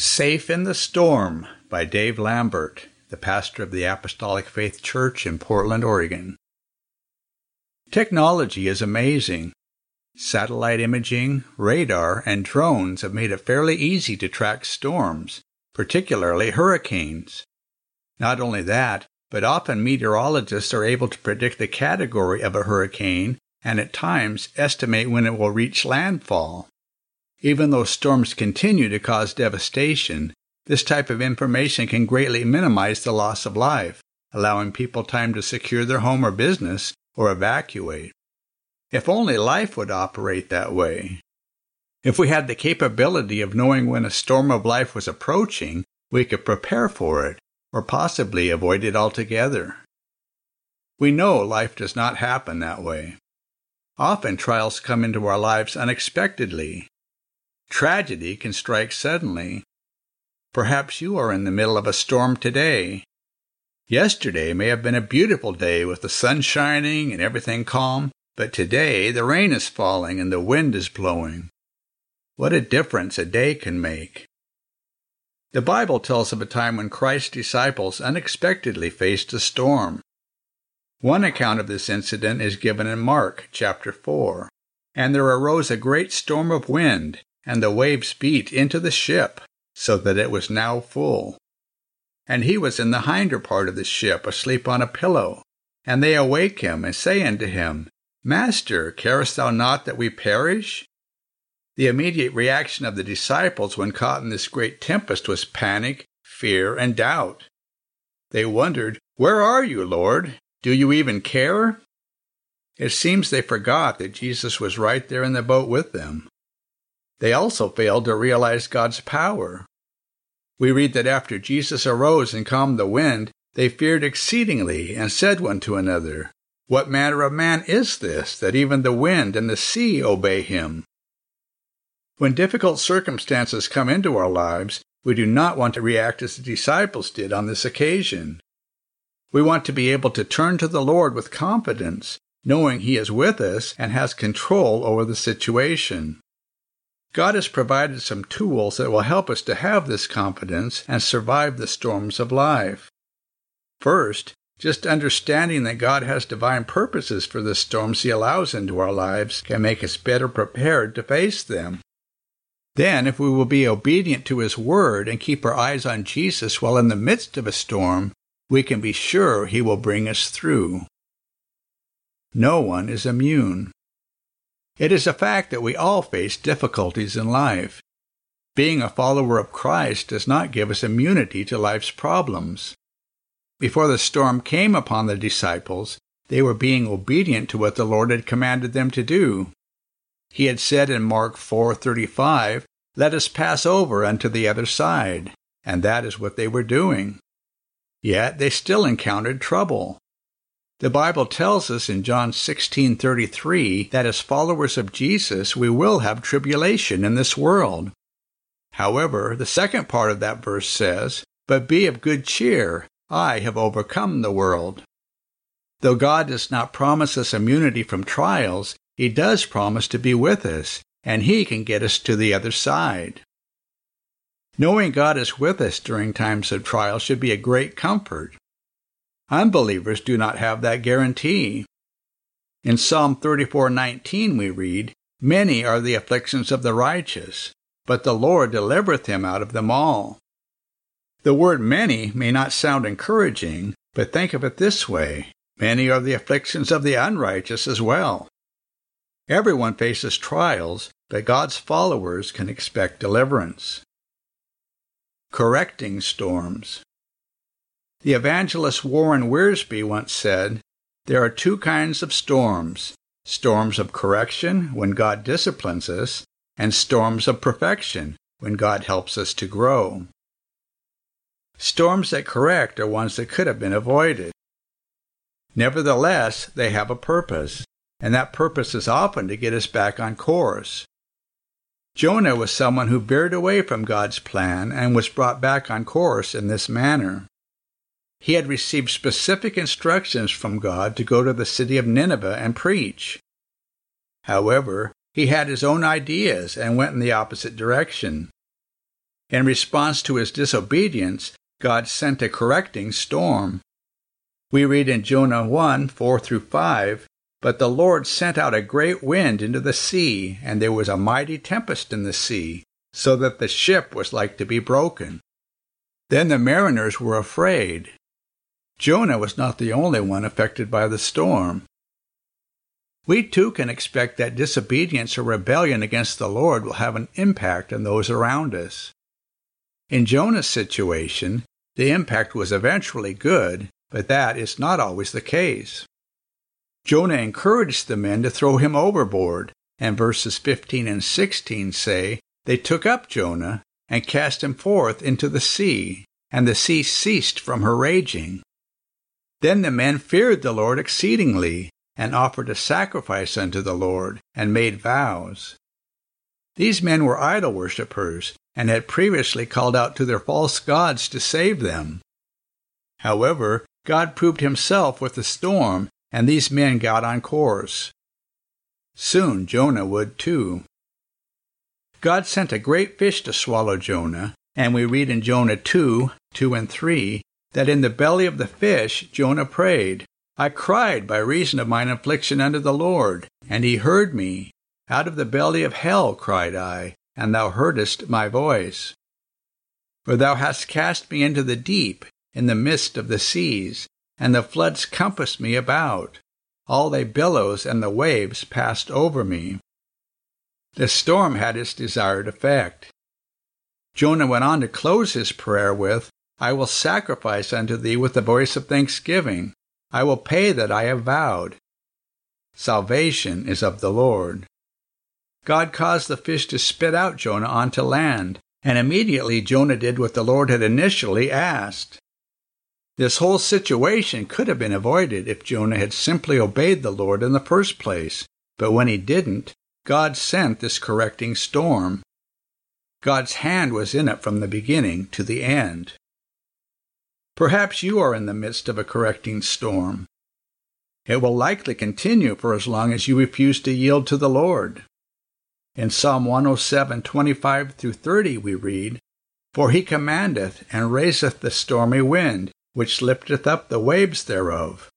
Safe in the Storm by Dave Lambert, the pastor of the Apostolic Faith Church in Portland, Oregon. Technology is amazing. Satellite imaging, radar, and drones have made it fairly easy to track storms, particularly hurricanes. Not only that, but often meteorologists are able to predict the category of a hurricane and at times estimate when it will reach landfall. Even though storms continue to cause devastation, this type of information can greatly minimize the loss of life, allowing people time to secure their home or business or evacuate. If only life would operate that way. If we had the capability of knowing when a storm of life was approaching, we could prepare for it, or possibly avoid it altogether. We know life does not happen that way. Often trials come into our lives unexpectedly, Tragedy can strike suddenly. Perhaps you are in the middle of a storm today. Yesterday may have been a beautiful day with the sun shining and everything calm, but today the rain is falling and the wind is blowing. What a difference a day can make. The Bible tells of a time when Christ's disciples unexpectedly faced a storm. One account of this incident is given in Mark chapter 4. And there arose a great storm of wind, and the waves beat into the ship, so that it was now full. And he was in the hinder part of the ship, asleep on a pillow. And they awake him, and say unto him, Master, carest thou not that we perish? The immediate reaction of the disciples when caught in this great tempest was panic, fear, and doubt. They wondered, Where are you, Lord? Do you even care? It seems they forgot that Jesus was right there in the boat with them. They also failed to realize God's power. We read that after Jesus arose and calmed the wind, they feared exceedingly and said one to another, What manner of man is this, that even the wind and the sea obey him? When difficult circumstances come into our lives, we do not want to react as the disciples did on this occasion. We want to be able to turn to the Lord with confidence, knowing He is with us and has control over the situation. God has provided some tools that will help us to have this confidence and survive the storms of life. First, just understanding that God has divine purposes for the storms He allows into our lives can make us better prepared to face them. Then, if we will be obedient to His Word and keep our eyes on Jesus while in the midst of a storm, we can be sure He will bring us through. No one is immune. It is a fact that we all face difficulties in life. Being a follower of Christ does not give us immunity to life's problems. Before the storm came upon the disciples, they were being obedient to what the Lord had commanded them to do. He had said in Mark 4:35, "Let us pass over unto the other side," and that is what they were doing. Yet they still encountered trouble. The Bible tells us in John 16:33 that as followers of Jesus we will have tribulation in this world. However, the second part of that verse says, "But be of good cheer, I have overcome the world." Though God does not promise us immunity from trials, he does promise to be with us, and he can get us to the other side. Knowing God is with us during times of trial should be a great comfort. Unbelievers do not have that guarantee. In Psalm 34:19 we read, "Many are the afflictions of the righteous, but the Lord delivereth him out of them all." The word many may not sound encouraging, but think of it this way many are the afflictions of the unrighteous as well. Everyone faces trials, but God's followers can expect deliverance. Correcting storms. The evangelist Warren Wiersbe once said, There are two kinds of storms storms of correction, when God disciplines us, and storms of perfection, when God helps us to grow. Storms that correct are ones that could have been avoided. Nevertheless, they have a purpose, and that purpose is often to get us back on course. Jonah was someone who veered away from God's plan and was brought back on course in this manner. He had received specific instructions from God to go to the city of Nineveh and preach. However, he had his own ideas and went in the opposite direction. In response to his disobedience, God sent a correcting storm. We read in Jonah 1 4 through 5 But the Lord sent out a great wind into the sea, and there was a mighty tempest in the sea, so that the ship was like to be broken. Then the mariners were afraid. Jonah was not the only one affected by the storm. We too can expect that disobedience or rebellion against the Lord will have an impact on those around us. In Jonah's situation, the impact was eventually good, but that is not always the case. Jonah encouraged the men to throw him overboard, and verses 15 and 16 say, They took up Jonah and cast him forth into the sea, and the sea ceased from her raging. Then the men feared the Lord exceedingly, and offered a sacrifice unto the Lord, and made vows. These men were idol worshippers, and had previously called out to their false gods to save them. However, God proved himself with the storm, and these men got on course. Soon Jonah would too. God sent a great fish to swallow Jonah, and we read in Jonah 2 2 and 3 that in the belly of the fish Jonah prayed. I cried by reason of mine affliction unto the Lord, and he heard me. Out of the belly of hell cried I, and thou heardest my voice. For thou hast cast me into the deep, in the midst of the seas, and the floods compassed me about. All thy billows and the waves passed over me. The storm had its desired effect. Jonah went on to close his prayer with, I will sacrifice unto thee with the voice of thanksgiving. I will pay that I have vowed. Salvation is of the Lord. God caused the fish to spit out Jonah onto land, and immediately Jonah did what the Lord had initially asked. This whole situation could have been avoided if Jonah had simply obeyed the Lord in the first place, but when he didn't, God sent this correcting storm. God's hand was in it from the beginning to the end. Perhaps you are in the midst of a correcting storm. It will likely continue for as long as you refuse to yield to the Lord. In Psalm 107, 25 through 30, we read, For he commandeth and raiseth the stormy wind, which lifteth up the waves thereof.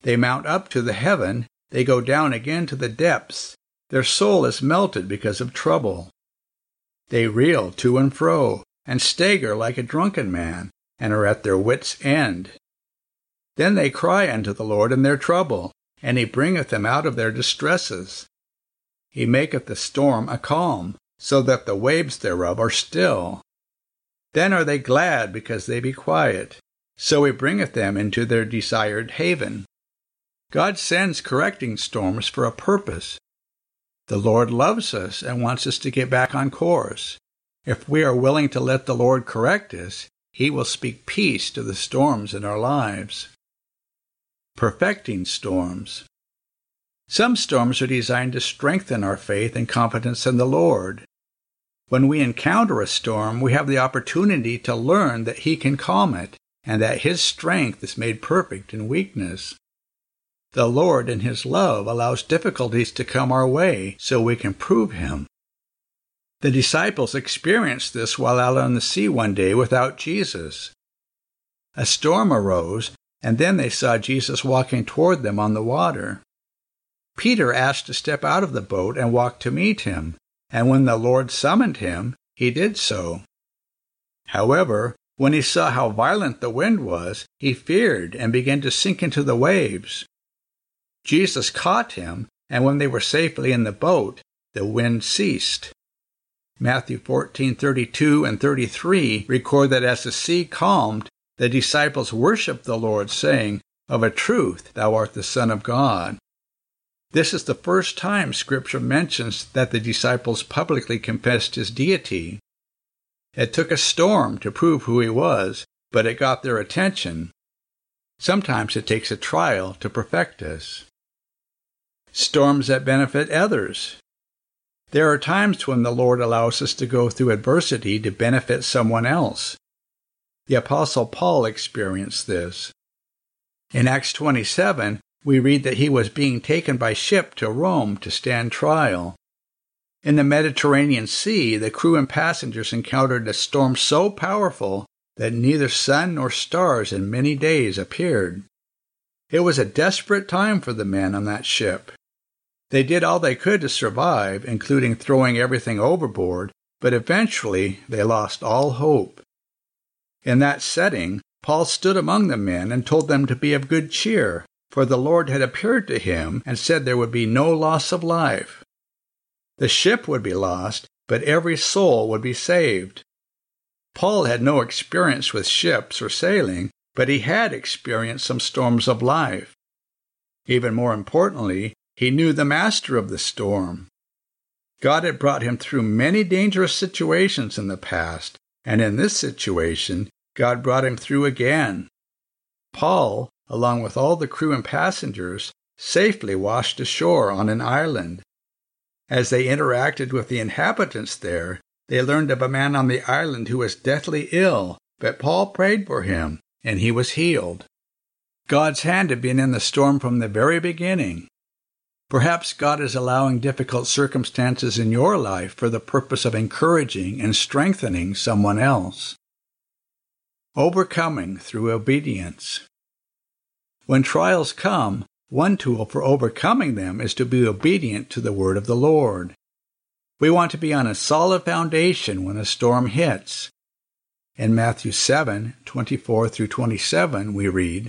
They mount up to the heaven, they go down again to the depths. Their soul is melted because of trouble. They reel to and fro, and stagger like a drunken man, and are at their wits' end. Then they cry unto the Lord in their trouble, and he bringeth them out of their distresses. He maketh the storm a calm, so that the waves thereof are still. Then are they glad because they be quiet. So he bringeth them into their desired haven. God sends correcting storms for a purpose. The Lord loves us and wants us to get back on course. If we are willing to let the Lord correct us, he will speak peace to the storms in our lives. Perfecting storms. Some storms are designed to strengthen our faith and confidence in the Lord. When we encounter a storm, we have the opportunity to learn that He can calm it and that His strength is made perfect in weakness. The Lord, in His love, allows difficulties to come our way so we can prove Him. The disciples experienced this while out on the sea one day without Jesus. A storm arose, and then they saw Jesus walking toward them on the water. Peter asked to step out of the boat and walk to meet him, and when the Lord summoned him, he did so. However, when he saw how violent the wind was, he feared and began to sink into the waves. Jesus caught him, and when they were safely in the boat, the wind ceased. Matthew 14:32 and 33 record that as the sea calmed, the disciples worshiped the Lord, saying, Of a truth, thou art the Son of God. This is the first time Scripture mentions that the disciples publicly confessed his deity. It took a storm to prove who he was, but it got their attention. Sometimes it takes a trial to perfect us storms that benefit others. There are times when the Lord allows us to go through adversity to benefit someone else. The Apostle Paul experienced this. In Acts 27, we read that he was being taken by ship to Rome to stand trial. In the Mediterranean Sea, the crew and passengers encountered a storm so powerful that neither sun nor stars in many days appeared. It was a desperate time for the men on that ship. They did all they could to survive, including throwing everything overboard, but eventually they lost all hope. In that setting, Paul stood among the men and told them to be of good cheer, for the Lord had appeared to him and said there would be no loss of life. The ship would be lost, but every soul would be saved. Paul had no experience with ships or sailing, but he had experienced some storms of life. Even more importantly, he knew the master of the storm. God had brought him through many dangerous situations in the past, and in this situation, God brought him through again. Paul, along with all the crew and passengers, safely washed ashore on an island. As they interacted with the inhabitants there, they learned of a man on the island who was deathly ill, but Paul prayed for him, and he was healed. God's hand had been in the storm from the very beginning. Perhaps God is allowing difficult circumstances in your life for the purpose of encouraging and strengthening someone else. Overcoming through obedience. When trials come, one tool for overcoming them is to be obedient to the word of the Lord. We want to be on a solid foundation when a storm hits. In Matthew 7 24 through 27, we read,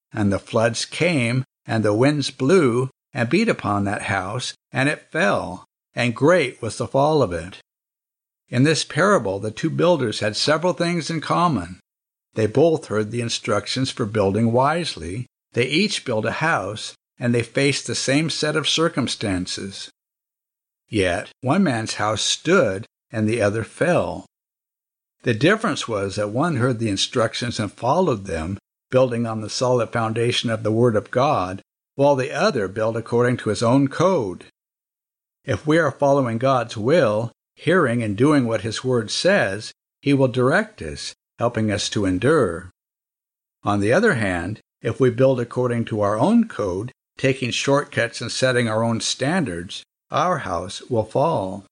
and the floods came, and the winds blew, and beat upon that house, and it fell, and great was the fall of it. In this parable, the two builders had several things in common. They both heard the instructions for building wisely, they each built a house, and they faced the same set of circumstances. Yet one man's house stood and the other fell. The difference was that one heard the instructions and followed them, building on the solid foundation of the Word of God, while the other built according to his own code. If we are following God's will, hearing and doing what His Word says, He will direct us, helping us to endure. On the other hand, if we build according to our own code, taking shortcuts and setting our own standards, our house will fall.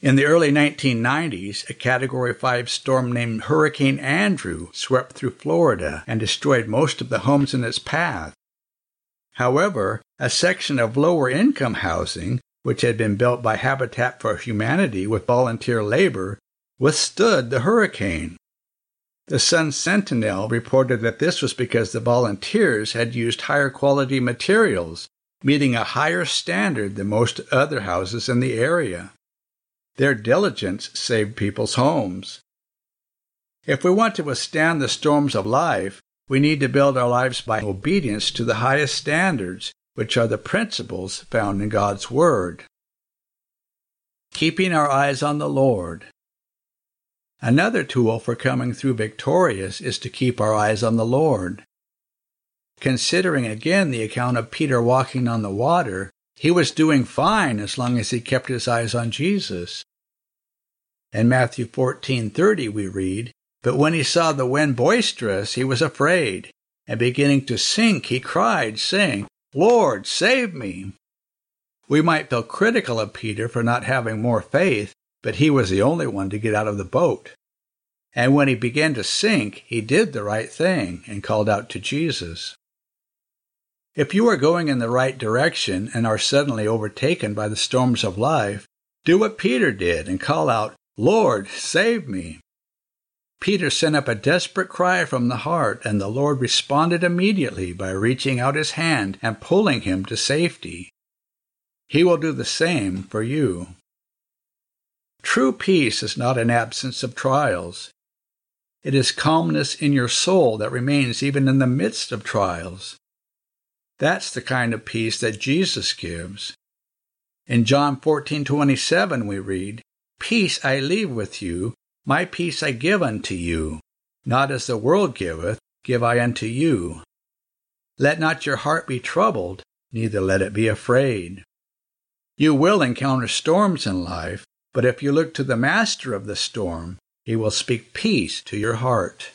In the early 1990s, a Category 5 storm named Hurricane Andrew swept through Florida and destroyed most of the homes in its path. However, a section of lower income housing, which had been built by Habitat for Humanity with volunteer labor, withstood the hurricane. The Sun Sentinel reported that this was because the volunteers had used higher quality materials meeting a higher standard than most other houses in the area. Their diligence saved people's homes. If we want to withstand the storms of life, we need to build our lives by obedience to the highest standards, which are the principles found in God's Word. Keeping our eyes on the Lord. Another tool for coming through victorious is to keep our eyes on the Lord. Considering again the account of Peter walking on the water, he was doing fine as long as he kept his eyes on Jesus. In Matthew 14:30 we read, "But when he saw the wind boisterous, he was afraid, and beginning to sink, he cried, saying, Lord, save me." We might feel critical of Peter for not having more faith, but he was the only one to get out of the boat. And when he began to sink, he did the right thing and called out to Jesus. If you are going in the right direction and are suddenly overtaken by the storms of life, do what Peter did and call out, Lord, save me. Peter sent up a desperate cry from the heart, and the Lord responded immediately by reaching out his hand and pulling him to safety. He will do the same for you. True peace is not an absence of trials. It is calmness in your soul that remains even in the midst of trials. That's the kind of peace that Jesus gives. In John 14:27 we read, "Peace I leave with you, my peace I give unto you, not as the world giveth, give I unto you. Let not your heart be troubled, neither let it be afraid." You will encounter storms in life, but if you look to the master of the storm, he will speak peace to your heart.